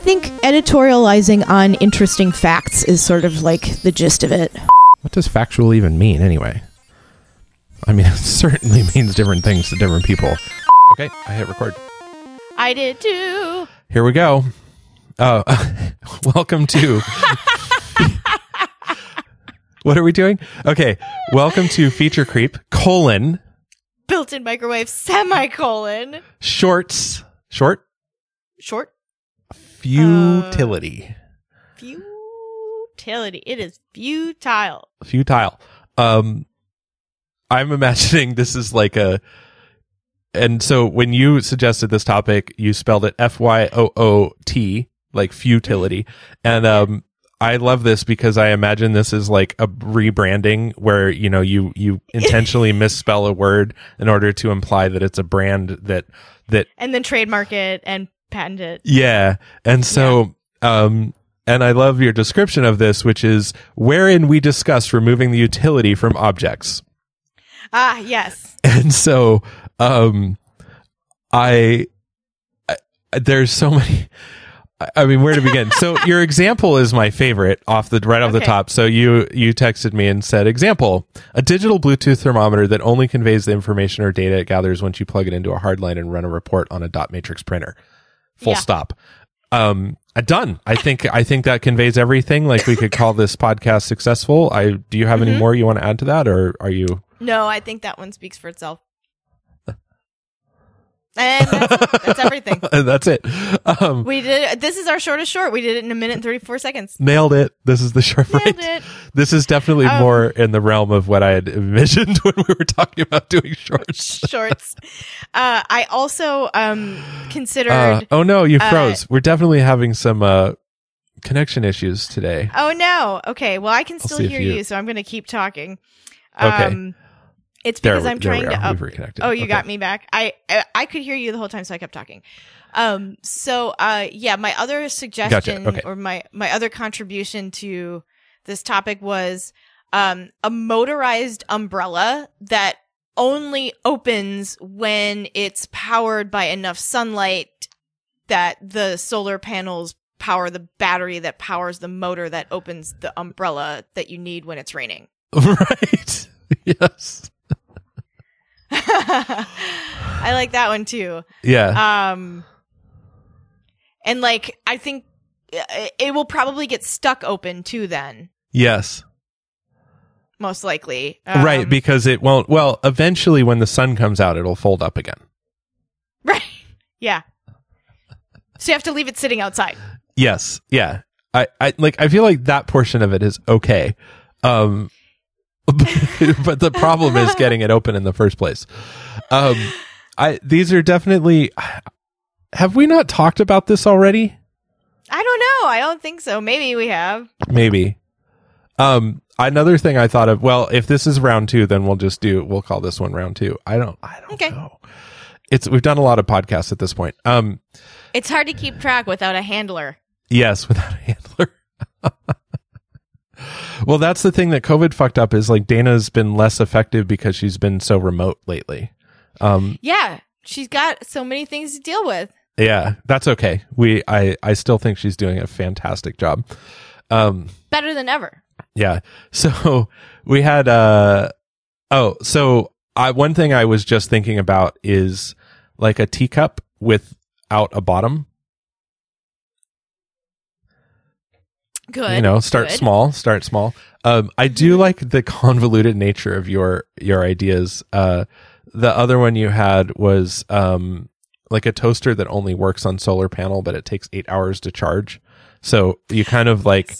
think editorializing on interesting facts is sort of like the gist of it. What does factual even mean anyway? I mean, it certainly means different things to different people. Okay, I hit record. I did too. Here we go. Oh, welcome to. what are we doing? Okay, welcome to Feature Creep, colon, Built-in microwave semicolon shorts, short, short futility. futility. It is futile. futile. Um, I'm imagining this is like a, and so when you suggested this topic, you spelled it F Y O O T, like futility, and um, I love this because I imagine this is like a rebranding where you know you you intentionally misspell a word in order to imply that it's a brand that that And then trademark it and patent it. yeah. And so, um, and I love your description of this, which is wherein we discuss removing the utility from objects. Ah, yes. And so, um, I, I there's so many. I- mean, where to begin? so your example is my favorite off the right off the top. So you you texted me and said, example: a digital Bluetooth thermometer that only conveys the information or data it gathers once you plug it into a hard line and run a report on a dot matrix printer. Full Yeah. stop. Um, uh, done. I think I think that conveys everything. Like we could call this podcast successful. I do you have any Mhm. more you want to add to that, or are you? No, I think that one speaks for itself. And that's, that's everything. That's it. Um, We did. This is our shortest short. We did it in a minute and thirty-four seconds. nailed it. This is the short Nailed it. This is definitely Um, more in the realm of what I had envisioned when we were talking about doing shorts. Shorts. Uh, I also um, considered. Uh, oh no, you uh, froze. we're definitely having some uh, connection issues today. Oh no. Okay. Well, I can I'll still hear you- you, so I'm going to keep talking. Okay. Um, it's because I'm there we trying to up. Oh, you Okay. got me back. I, I I could hear you the whole time, so I kept talking. Um. So, uh, yeah, my other suggestion Okay. or my my other contribution to this topic was um a motorized umbrella that only opens when it's powered by enough sunlight that the solar panels power the battery that powers the motor that opens the umbrella that you need when it's raining. right. yes. I like that one too. Yeah. Um, and like I think it will probably get stuck open too. Then yes. most likely, Um, right, because it won't. Well, eventually, when the sun comes out, it'll fold up again. right, yeah. So you have to leave it sitting outside. Yes. Yeah. I, I like I feel like that portion of it is okay. Um but the problem is getting it open in the first place. Um I these are definitely have we not talked about this already? I don't know. I don't think so. Maybe we have. Maybe. Um another thing I thought of, well, if this is round 2 then we'll just do we'll call this one round 2. I don't I don't Okay. know. It's we've done a lot of podcasts at this point. Um It's hard to keep track without a handler. Yes, without a handler. well, that's the thing that COVID fucked up is like Dana's been less effective because she's been so remote lately. Um, Yeah, she's got so many things to deal with. Yeah, that's okay. We, I, I still think she's doing a fantastic job. Um, Better than ever. yeah. So we had, uh, oh, so I, one thing I was just thinking about is like a teacup without a bottom. Good. you know start good. small start small um i do like the convoluted nature of your your ideas uh the other one you had was um like a toaster that only works on solar panel but it takes eight hours to charge so you kind of like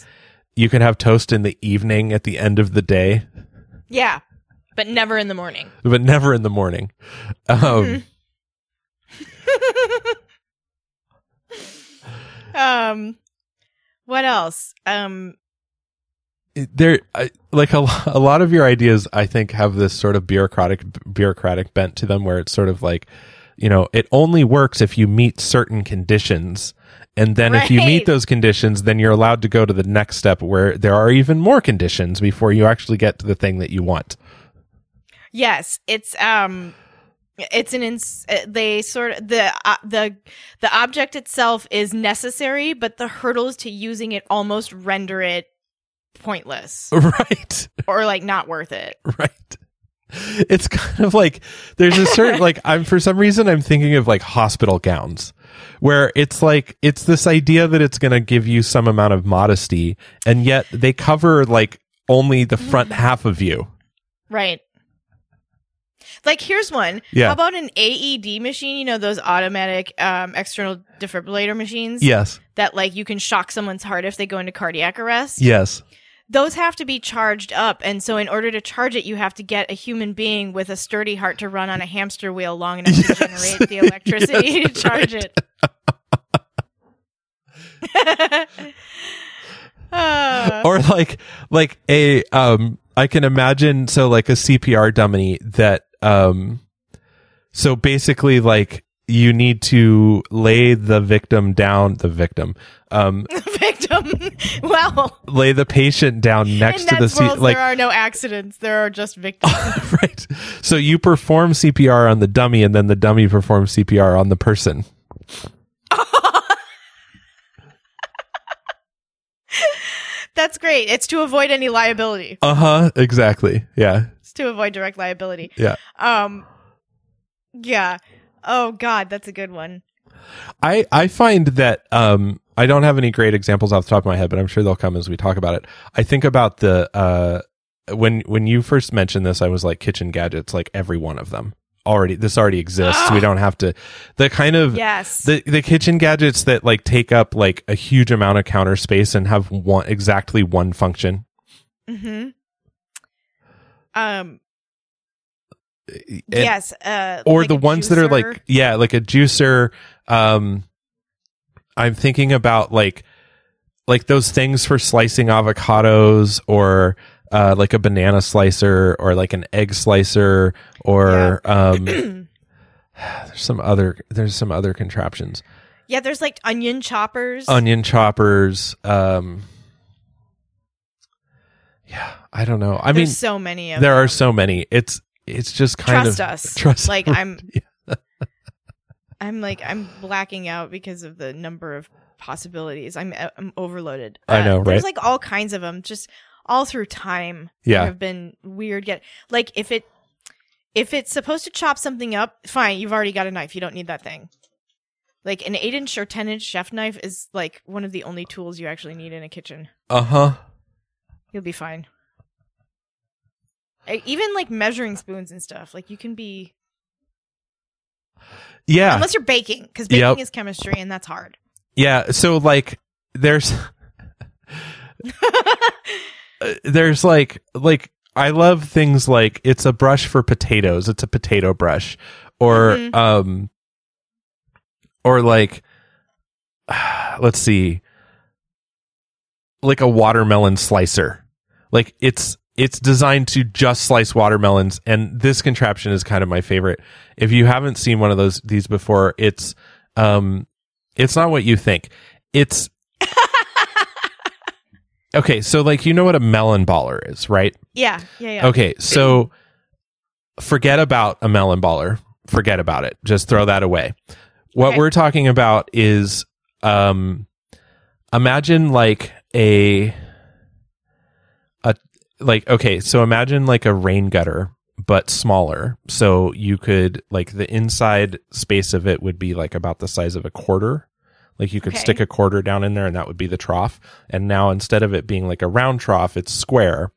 you can have toast in the evening at the end of the day Yeah, but never in the morning. but never in the morning um um, what else? Um, there I, like a, a lot of your ideas i think have this sort of bureaucratic bureaucratic bent to them where it's sort of like you know it only works if you meet certain conditions. And then if you meet those conditions then you're allowed to go to the next step where there are even more conditions before you actually get to the thing that you want. Yes, it's um, it's an ins- uh, they sort of the uh, the the object itself is necessary but the hurdles to using it almost render it pointless. Right. Or like not worth it. Right it's kind of like there's a certain like i'm for some reason i'm thinking of like hospital gowns where it's like it's this idea that it's going to give you some amount of modesty and yet they cover like only the front half of you. Right. Like here's one. Yeah. how about an aed machine? You know those automatic um, external defibrillator machines? Yes. That like you can shock someone's heart if they go into cardiac arrest? Yes those have to be charged up and so in order to charge it you have to get a human being with a sturdy heart to run on a hamster wheel long enough Yes. to generate the electricity Yes, to charge right. it Uh, or like like a um i can imagine so like a cpr dummy that um so basically like you need to lay the victim down the victim um victim. Well. lay the patient down next to the seat like there are no accidents. There are just victims. Right. So you perform cpr on the dummy and then the dummy performs cpr on the person. That's great. It's to avoid any liability. Uh-huh. Exactly. Yeah. It's to avoid direct liability. Yeah. Um yeah oh god that's a good one I I find that um I don't have any great examples off the top of my head, but I'm sure they'll come as we talk about it. I think about the uh when when you first mentioned this, I was like kitchen gadgets, like every one of them already. This already exists. we don't have to. The kind of yes the the kitchen gadgets that like take up like a huge amount of counter space and have one exactly one function. mm-hmm um And- yes uh or like the ones that are like yeah like a juicer um i'm thinking about like like those things for slicing avocados or uh like a banana slicer or like an egg slicer or um there's some other there's some other contraptions. Yeah there's like onion choppers. Onion choppers um yeah i don't know. I there's mean so many of them. there them. are so many. It's it's just kind trust of us. trust like i'm i'm like i'm blacking out because of the number of possibilities. I'm i'm overloaded. I know, there's like all kinds of them just all through time Yeah. have been weird. Get like if it if it's supposed to chop something up fine you've already got a knife. You don't need that thing. Like an 8 inch or 10 inch chef knife is like one of the only tools you actually need in a kitchen. Uh-huh. You'll be fine. Uh, even like measuring spoons and stuff like you can be yeah unless you're baking because baking Yep. is chemistry and that's hard Yeah, so like there's uh, there's like like I love things like it's a brush for potatoes, it's a potato brush or Mhm. um or like let's see like a watermelon slicer. Like it's it's designed to just slice watermelons and this contraption is kind of my favorite. If you haven't seen one of those these before, it's um it's not what you think. It's Okay, so like you know what a melon baller is, right? yeah yeah yeah Okay, so forget about a melon baller. Forget about it. Just throw that away. What Okay. we're talking about is um imagine like a a like okay, so imagine like a rain gutter but smaller. So you could like the inside space of it would be like about the size of a quarter. Like you could Okay. stick a quarter down in there and that would be the trough. And now instead of it being like a round trough, it's square.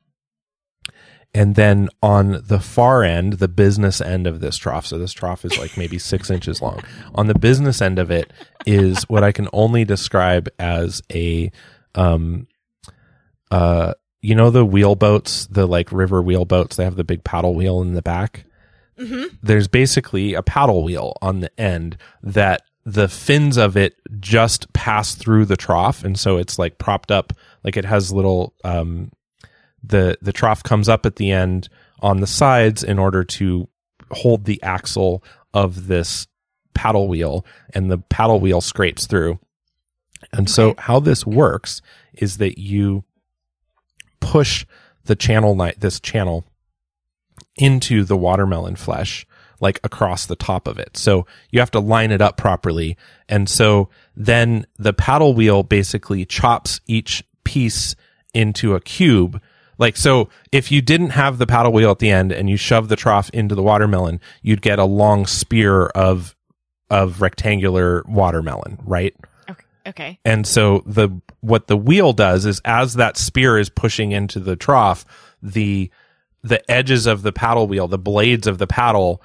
And then on the far end, the business end of this trough, so this trough is like maybe six inches long. On the business end of it is what I can only describe as a, um, uh, you know, the wheel boats, the like river wheel boats, they have the big paddle wheel in the back. hmm There's basically a paddle wheel on the end that the fins of it just pass through the trough. And so it's like propped up, like it has little, um, the the trough comes up at the end on the sides in order to hold the axle of this paddle wheel and the paddle wheel scrapes through and so how this works is that you push the channel night this channel into the watermelon flesh like across the top of it. So you have to line it up properly. And so then the paddle wheel basically chops each piece into a cube. Like, so if you didn't have the paddle wheel at the end and you shove the trough into the watermelon, you'd get a long spear of, of rectangular watermelon, right? Okay. And so the what the wheel does is as that spear is pushing into the trough, the the edges of the paddle wheel, the blades of the paddle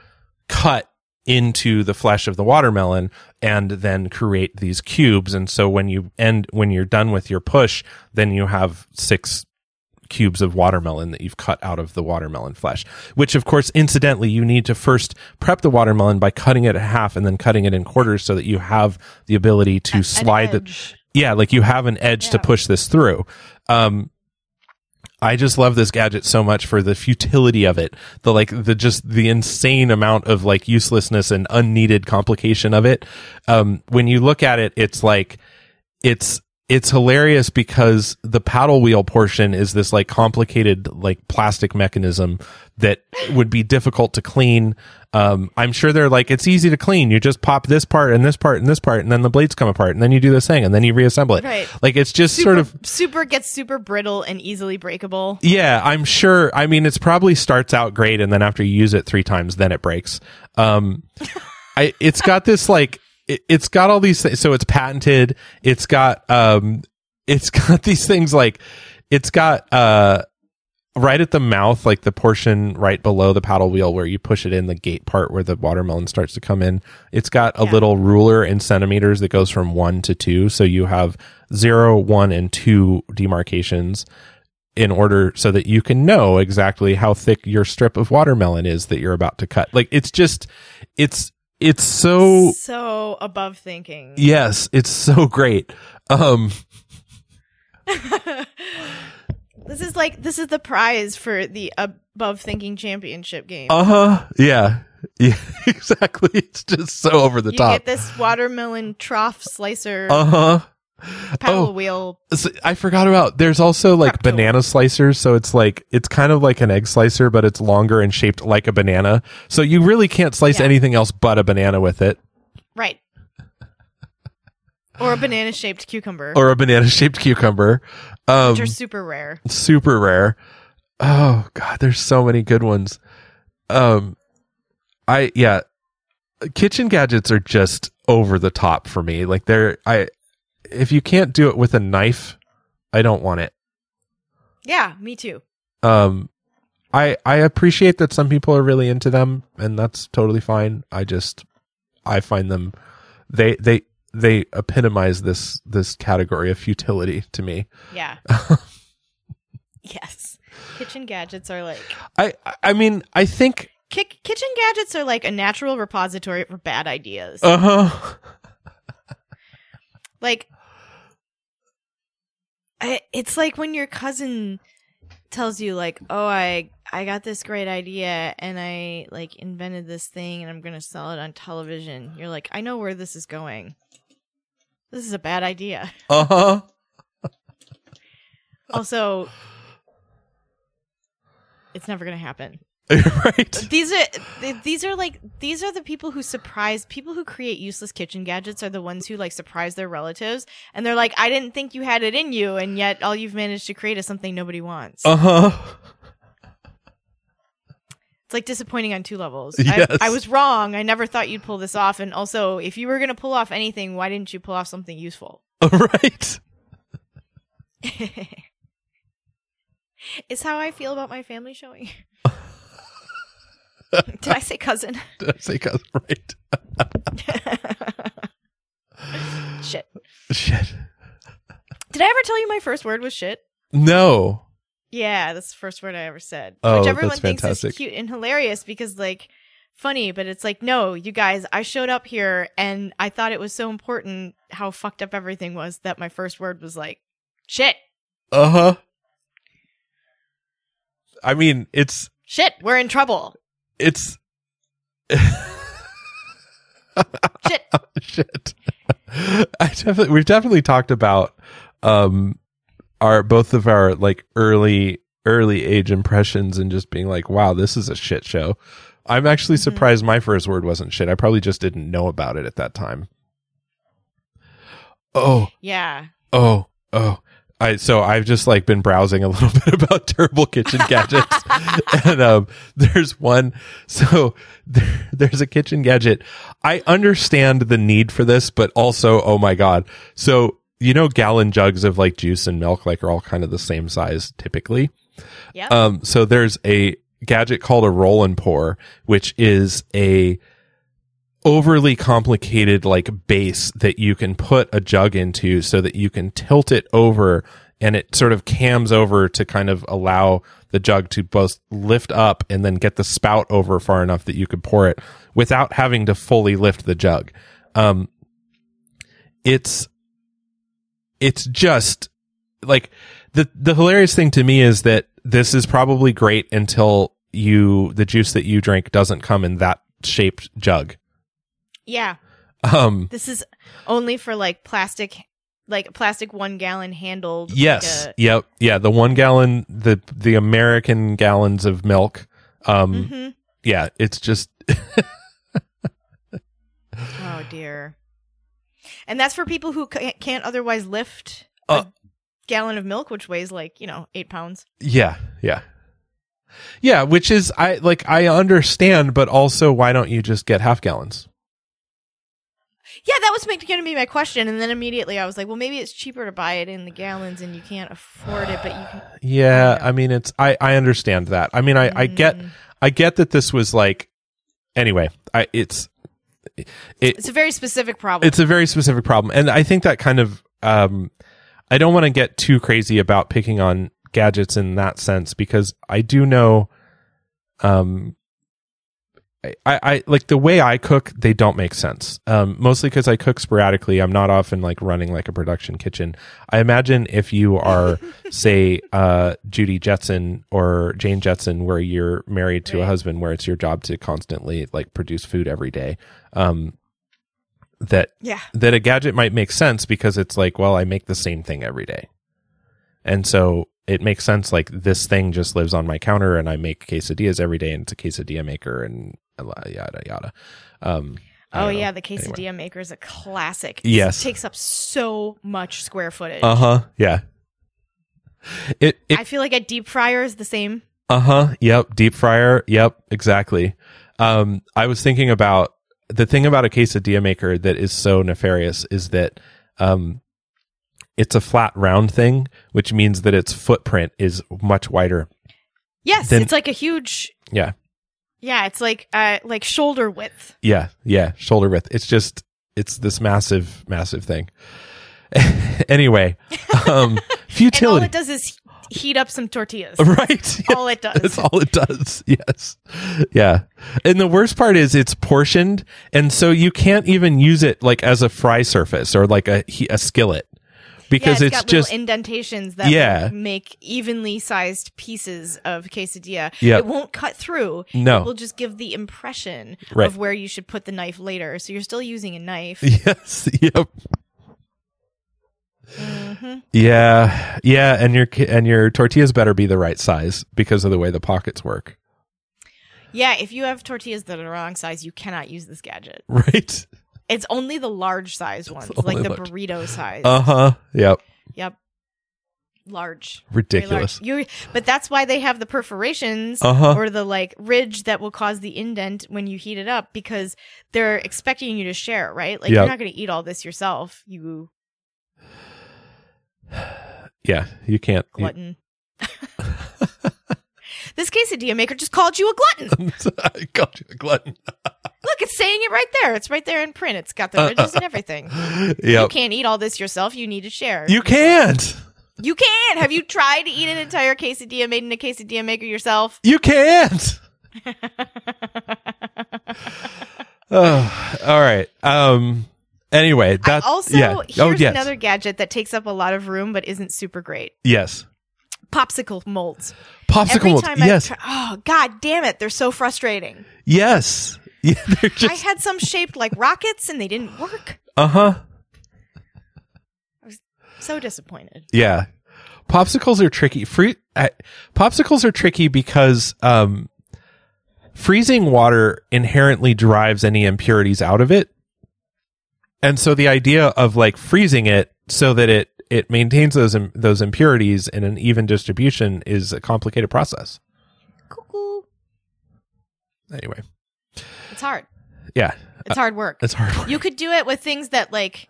cut into the flesh of the watermelon and then create these cubes. And so when you end when you're done with your push, then you have six cubes of watermelon that you've cut out of the watermelon flesh, which of course, incidentally, you need to first prep the watermelon by cutting it in half and then cutting it in quarters so that you have the ability to An slide the, yeah, like you have an edge to push this through. Um, I just love this gadget so much for the futility of it, the like the just the insane amount of like uselessness and unneeded complication of it. Um, when you look at it, it's like it's it's hilarious because the paddle wheel portion is this like complicated like plastic mechanism that would be difficult to clean. Um, I'm sure they're like it's easy to clean. You just pop this part and this part and this part, and then the blades come apart, and then you do this thing, and then you reassemble it. Right. Like it's just Super, sort of super gets super brittle and easily breakable. yeah, I'm sure. I mean, it's probably starts out great, and then after you use it three times, then it breaks. Um, I it's got this like it, it's got all these things. So it's patented. It's got um, it's got these things like it's got uh, right at the mouth, like the portion right below the paddle wheel where you push it in the gate part where the watermelon starts to come in. It's got a Yeah. little ruler in centimeters that goes from one to two. So you have zero, one, and two demarcations in order so that you can know exactly how thick your strip of watermelon is that you're about to cut. Like it's just, it's, it's so, so above thinking. yes, it's so great. Um, This is like this is the prize for the above thinking championship game. uh huh. Yeah. Yeah, exactly. It's just so over the you top. get this watermelon trough slicer Uh huh. Paddle oh. wheel. So I forgot about there's also like Prep tool. banana slicers so it's like it's kind of like an egg slicer but it's longer and shaped like a banana so you really can't slice Yeah. anything else but a banana with it Right. Or a banana shaped cucumber. or a banana shaped cucumber um which are super rare. super rare oh god there's so many good ones um i yeah kitchen gadgets are just over the top for me like they're i if you can't do it with a knife i don't want it Yeah, me too. um i i appreciate that some people are really into them and that's totally fine i just i find them they they they epitomize this this category of futility to me Yeah. yes. Kitchen gadgets are like i i mean i think ki- kitchen gadgets are like a natural repository for bad ideas. uh-huh like I, it's like when your cousin tells you like oh i i got this great idea and i like invented this thing and i'm gonna sell it on television. You're like i know where this is going. This is a bad idea. Uh-huh. Also it's never gonna happen right. These are these are like these are the people who surprise people who create useless kitchen gadgets are the ones who like surprise their relatives. And they're like i didn't think you had it in you and yet all you've managed to create is something nobody wants. Uh-huh. It's like disappointing on two levels. Yes. I, I was wrong. I never thought you'd pull this off. And also if you were going to pull off anything why didn't you pull off something useful? Right. It's how i feel about my family showing did i say cousin Did I say cousin? right shit shit did i ever tell you my first word was shit no Yeah, that's the first word I ever said. Oh, which everyone that's thinks fantastic. is cute and hilarious because like funny, but it's like, no, you guys, I showed up here and I thought it was so important how fucked up everything was that my first word was like shit. uh-huh i mean it's Shit, we're in trouble. It's Shit. shit. I definitely we've definitely talked about um our both of our like early early age impressions and just being like, wow, this is a shit show. I'm actually surprised my first word wasn't shit. I probably just didn't know about it at that time. Oh, Yeah. oh, oh. I so I've just like been browsing a little bit about terrible kitchen gadgets, and um, there's one. So there, there's a kitchen gadget. I understand the need for this, but also, oh my god. So you know, gallon jugs of like juice and milk, like are all kind of the same size typically. Yep. Um, so there's a gadget called a roll and pour, which is a overly complicated like base that you can put a jug into so that you can tilt it over and it sort of cams over to kind of allow the jug to both lift up and then get the spout over far enough that you could pour it without having to fully lift the jug. Um, it's, it's just like the, the hilarious thing to me is that this is probably great until you, the juice that you drink doesn't come in that shaped jug. Yeah. Um, This is only for like plastic, like plastic one gallon handled. yes. Like yep. Yeah. The one gallon, the, the American gallons of milk. Um, hmm yeah, it's just, Oh dear. And that's for people who ca- can't otherwise lift Uh, a gallon of milk, which weighs like you know eight pounds. yeah. Yeah. Yeah. Which is, I like, I understand, but also why don't you just get half gallons? Yeah, that was going to be my question, and then immediately I was like, well, maybe it's cheaper to buy it in the gallons, and you can't afford it, but you can. Yeah. I I mean, it's, I, I understand that. I mean, I, I get, Mm. I get that this was like, anyway, I, it's, it, It's a very specific problem. it's a very specific problem and i think that kind of um i don't want to get too crazy about picking on gadgets in that sense because i do know um I, I like the way I cook, they don't make sense. Um, mostly because I cook sporadically. I'm not often like running like a production kitchen. I imagine if you are, say, uh, Judy Jetson or Jane Jetson, where you're married to a husband, where it's your job to constantly like produce food every day, um, that yeah. that a gadget might make sense because it's like, well, I make the same thing every day. And so it makes sense like this thing just lives on my counter and I make quesadillas every day and it's a quesadilla maker and yada yada. Um Oh know. yeah, the quesadilla maker is a classic. Yes. it takes up so much square footage. Uh-huh. Yeah. It it I feel like a deep fryer is the same. Uh-huh. Yep. Deep fryer. Yep. Exactly. Um, I was thinking about the thing about a quesadilla maker that is so nefarious is that, um, it's a flat round thing, which means that its footprint is much wider. Yes, Then- it's like a huge. Yeah. Yeah, it's like uh like shoulder width. Yeah. Yeah. Shoulder width. It's just, it's this massive, massive thing. anyway, um, And all it does is heat up some tortillas. right. all it does. That's all it does. Yes. Yeah. And the worst part is it's portioned. And so you can't even use it like as a fry surface or like a, a skillet because yeah, it's, got just, little indentations that Yeah. make evenly sized pieces of quesadilla. Yep. It won't cut through. No. It will just give the impression Right. of where you should put the knife later. So you're still using a knife. yes. Yep. hmm Yeah. Yeah. And your, and your tortillas better be the right size because of the way the pockets work. Yeah, if you have tortillas that are the wrong size, you cannot use this gadget. Right. It's only the large size ones, like the large. burrito size. Uh huh. Yep. yep. Large. Very Ridiculous. large. You, but that's why they have the perforations Uh huh. or the like ridge that will cause the indent when you heat it up because they're expecting you to share, right? Like Yep. you're not going to eat all this yourself, you Yeah. You can't. you- glutton. this quesadilla maker just called you a glutton. I called you a glutton. Look, it's saying it right there. It's right there in print. It's got the ridges and everything. You can't eat all this yourself. You need to share. You can't. You can't. Have you tried to eat an entire quesadilla made in a quesadilla maker yourself? You can't. Oh, all right. Um. Anyway, I that's also, yeah. here's oh yes, another gadget that takes up a lot of room but isn't super great. yes. Popsicle molds. Popsicle Every molds. time Yes, I try, oh god damn it, they're so frustrating. yes. Yeah, they're I had some shaped like rockets and they didn't work. uh huh. I was so disappointed. Yeah, popsicles are tricky. Fruit popsicles are tricky because um, freezing water inherently drives any impurities out of it. And so the idea of like freezing it so that it it maintains those those impurities in an even distribution is a complicated process. Cuckoo. Anyway, It's hard. yeah, It's hard work. it's hard. Work. You could do it with things that like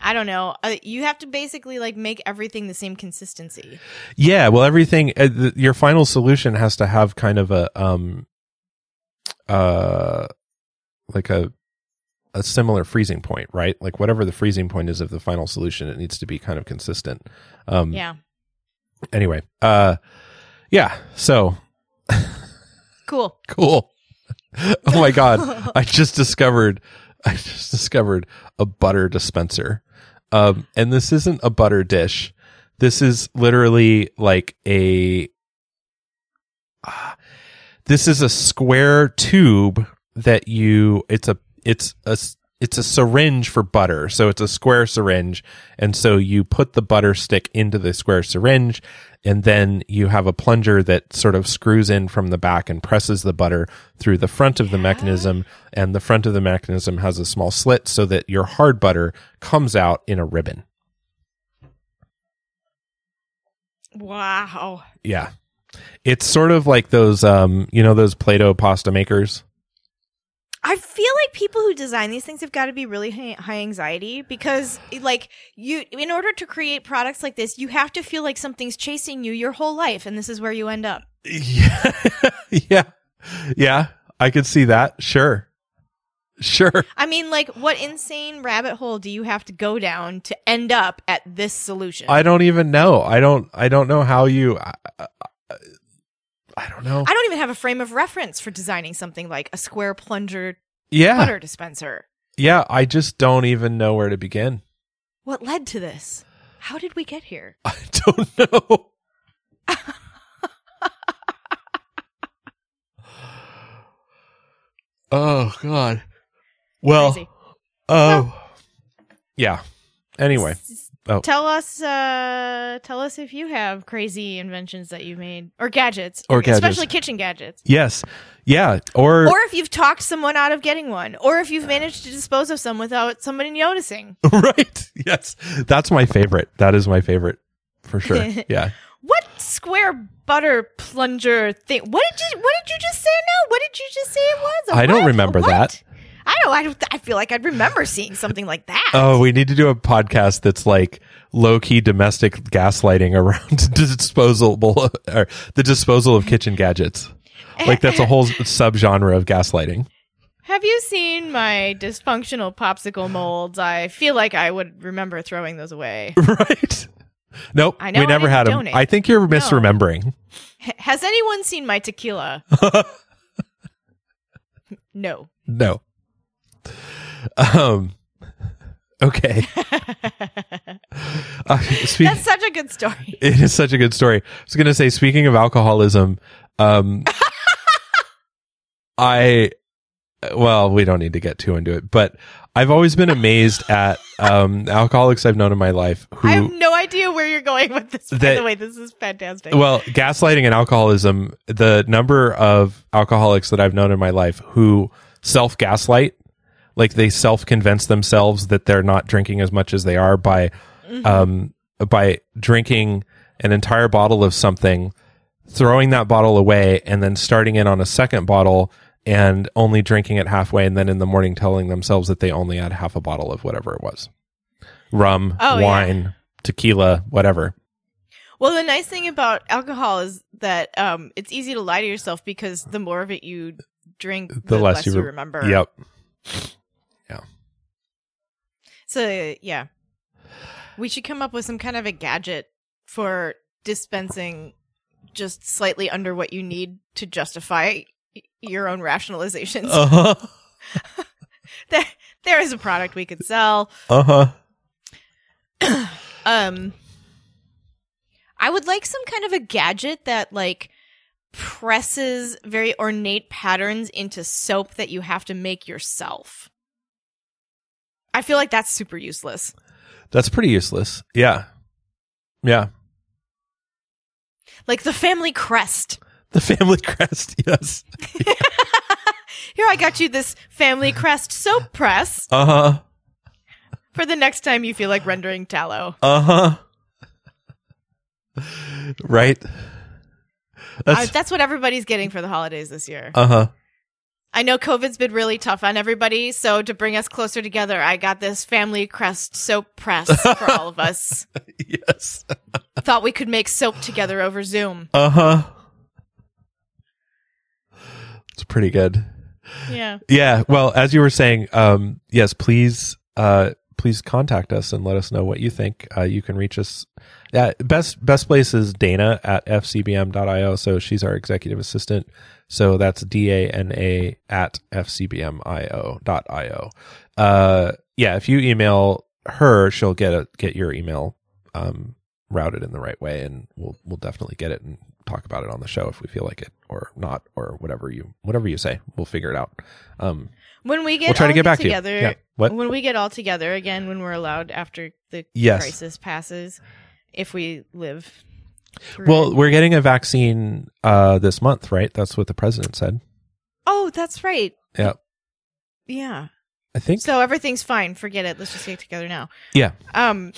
I don't know. Uh, you have to basically like make everything the same consistency. Yeah, well, everything uh, th- your final solution has to have kind of a um, uh, like a a similar freezing point, right? Like whatever the freezing point is of the final solution, it needs to be kind of consistent. Um, Yeah. Anyway, uh, yeah. So Cool. cool. oh my god, I just discovered, I just discovered a butter dispenser. Um, and this isn't a butter dish. This is literally like a. ah, this is a square tube that you. It's a. It's a. It's a syringe for butter, so it's a square syringe, and so you put the butter stick into the square syringe, and then you have a plunger that sort of screws in from the back and presses the butter through the front of the mechanism. And the front of the mechanism has a small slit so that your hard butter comes out in a ribbon. Wow. yeah. It's sort of like those um you know those play-doh pasta makers I feel like people who design these things have got to be really high, anxiety because, like, you, in order to create products like this, you have to feel like something's chasing you your whole life, and this is where you end up. yeah yeah. Yeah. I could see that. Sure. Sure. I mean, like, what insane rabbit hole do you have to go down to end up at this solution? i don't even know. I don't i don't know how you i, I, I don't know I don't even have a frame of reference for designing something like a square plunger yeah butter dispenser. yeah i just don't even know where to begin What led to this? How did we get here? i don't know oh god well Crazy. oh yeah anyway S- Oh. Tell us, uh, tell us if you have crazy inventions that you've made or gadgets, Or gadgets. especially kitchen gadgets, yes yeah or, or if you've talked someone out of getting one, or if you've managed to dispose of some without somebody noticing. right yes that's my favorite that is my favorite for sure yeah What square butter plunger thing? What did you? What did you just say now? What did you just say it was? A I don't remember What? that. I don't. I don't. I feel like I'd remember seeing something like that. oh we need to do a podcast that's like low-key domestic gaslighting around disposable or the disposal of kitchen gadgets like that's a whole subgenre of gaslighting Have you seen my dysfunctional popsicle molds? I feel like I would remember throwing those away. right nope I know we I never had them donate. i think you're misremembering H- Has anyone seen my tequila? no. no um okay uh, speak- That's such a good story. It is such a good story. I was going to say, speaking of alcoholism, um, I, well, we don't need to get too into it, but I've always been amazed at um, alcoholics I've known in my life I have who, no idea where you're going with this. By the way, this is fantastic. well, gaslighting and alcoholism, the number of alcoholics that I've known in my life who self gaslight, like they self convince themselves that they're not drinking as much as they are by Mhm. um, by drinking an entire bottle of something, throwing that bottle away, and then starting in on a second bottle and only drinking it halfway, and then in the morning telling themselves that they only had half a bottle of whatever it was rum, Oh, yeah. wine, tequila, whatever. well, the nice thing about alcohol is that um, it's easy to lie to yourself because the more of it you drink, the, less, you, re- remember. Yep. So yeah, we should come up with some kind of a gadget for dispensing just slightly under what you need to justify y- your own rationalizations. Uh huh. there, there is a product we could sell. Uh huh. Um, I would like some kind of a gadget that like presses very ornate patterns into soap that you have to make yourself. I feel like that's super useless. That's pretty useless. Yeah. Yeah. Like the family crest. The family crest. Yes. Here, I got you this Family Crest soap press Uh huh. for the next time you feel like rendering tallow. Uh huh. right. Uh, That's that's what everybody's getting for the holidays this year. uh huh. I know COVID's been really tough on everybody, so to bring us closer together, I got this Family Crest soap press for all of us. yes. Thought we could make soap together over Zoom. Uh huh. It's pretty good. Yeah. Yeah. Well, as you were saying, um, yes, please, uh, please contact us and let us know what you think. Uh, you can reach us. Yeah, best best place is Dana at fcbm.io. So she's our executive assistant. So that's D A N A at fcbmio.io. Uh, yeah, if you email her, she'll get a, get your email um, routed in the right way, and we'll we'll definitely get it and talk about it on the show if we feel like it or not or whatever you whatever you say. We'll figure it out. Um, When we get we'll try to get back to you. together, Yeah. What? when we get all together again, when we're allowed after the Yes. crisis passes, if we live. Through Well, we're getting a vaccine uh, this month, right? That's what the president said. oh, that's right. Yeah, Yeah. I think. So everything's fine. Forget it. Let's just get together now. yeah, Um,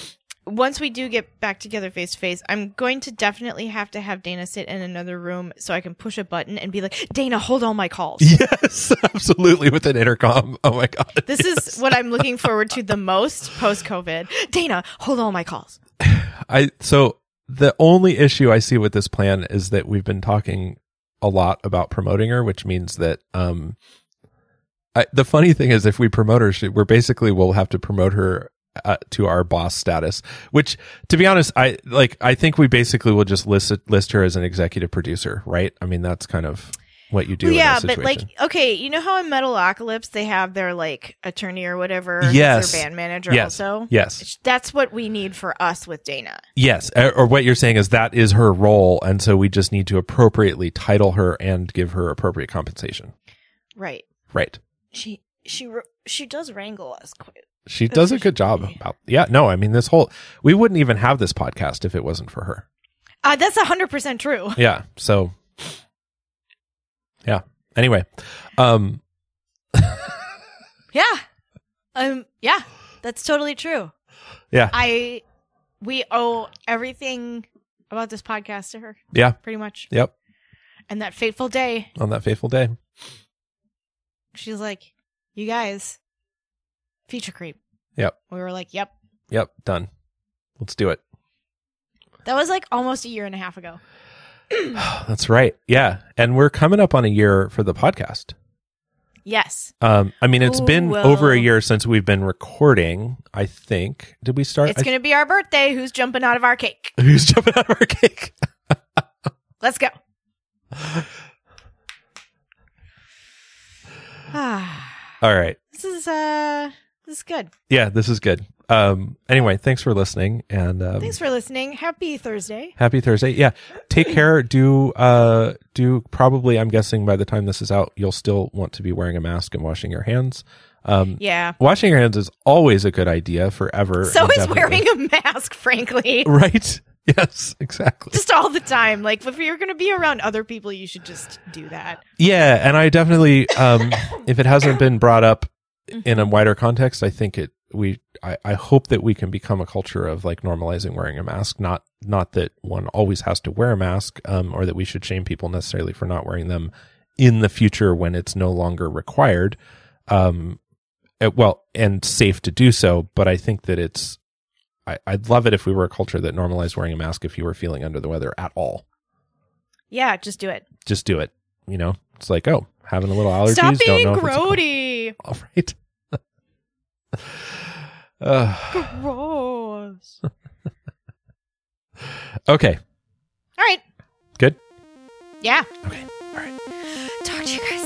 once we do get back together face to face, I'm going to definitely have to have Dana sit in another room so I can push a button and be like, Dana, hold all my calls. yes, absolutely with an intercom. Oh my god, This is what I'm looking forward to the most post COVID. Dana, hold all my calls. I so the only issue I see with this plan is that we've been talking a lot about promoting her, which means that um, I, the funny thing is if we promote her, she, we're basically we'll have to promote her. Uh, to our boss status, which, to be honest, I like. I think we basically will just list list her as an executive producer, right? I mean, that's kind of what you do. Well, yeah, that but like, okay, you know how in Metalocalypse they have their like attorney or whatever, Yes. their band manager Yes. also. yes, That's what we need for us with Dana. yes, or what you're saying is that is her role, and so we just need to appropriately title her and give her appropriate compensation. Right. Right. She she she does wrangle us quite. She does a good job about. Yeah, no, I mean this whole we wouldn't even have this podcast if it wasn't for her. Uh, that's hundred percent true. Yeah. So Yeah. Anyway, um Yeah. Um. Yeah. That's totally true. yeah. I we owe everything about this podcast to her, Yeah. pretty much. Yep. And that fateful day, On that fateful day. she's like, "You guys, feature creep." Yep. We were like, "Yep." Yep, done. Let's do it. That was like almost a year and a half ago. That's right. Yeah. And we're coming up on a year for the podcast. Yes. Um I mean it's Ooh, been well. over a year since we've been recording, I think. Did we start It's I- going to be our birthday. Who's jumping out of our cake? Who's jumping out of our cake? Let's go. All right. this is uh this is good. Yeah, this is good. Um anyway, thanks for listening and um Thanks for listening. Happy Thursday. Happy Thursday. Yeah. Take care. Do uh do probably I'm guessing by the time this is out, you'll still want to be wearing a mask and washing your hands. Um Yeah. washing your hands is always a good idea forever. So is wearing a mask, frankly. Right? Yes, exactly. Just all the time. Like if you're going to be around other people, you should just do that. Yeah, and I definitely um if it hasn't been brought up in a wider context, I think it we I, I hope that we can become a culture of like normalizing wearing a mask. Not not that one always has to wear a mask, um, or that we should shame people necessarily for not wearing them in the future when it's no longer required. Um uh, well, and safe to do so, but I think that it's I, I'd love it if we were a culture that normalized wearing a mask if you were feeling under the weather at all. Yeah, just do it. Just do it. You know? It's like, oh, having a little allergies. Stop don't being know if it's a cold. grody. All right. uh, Gross. okay. All right. Good. Yeah. Okay. All right. Talk to you guys.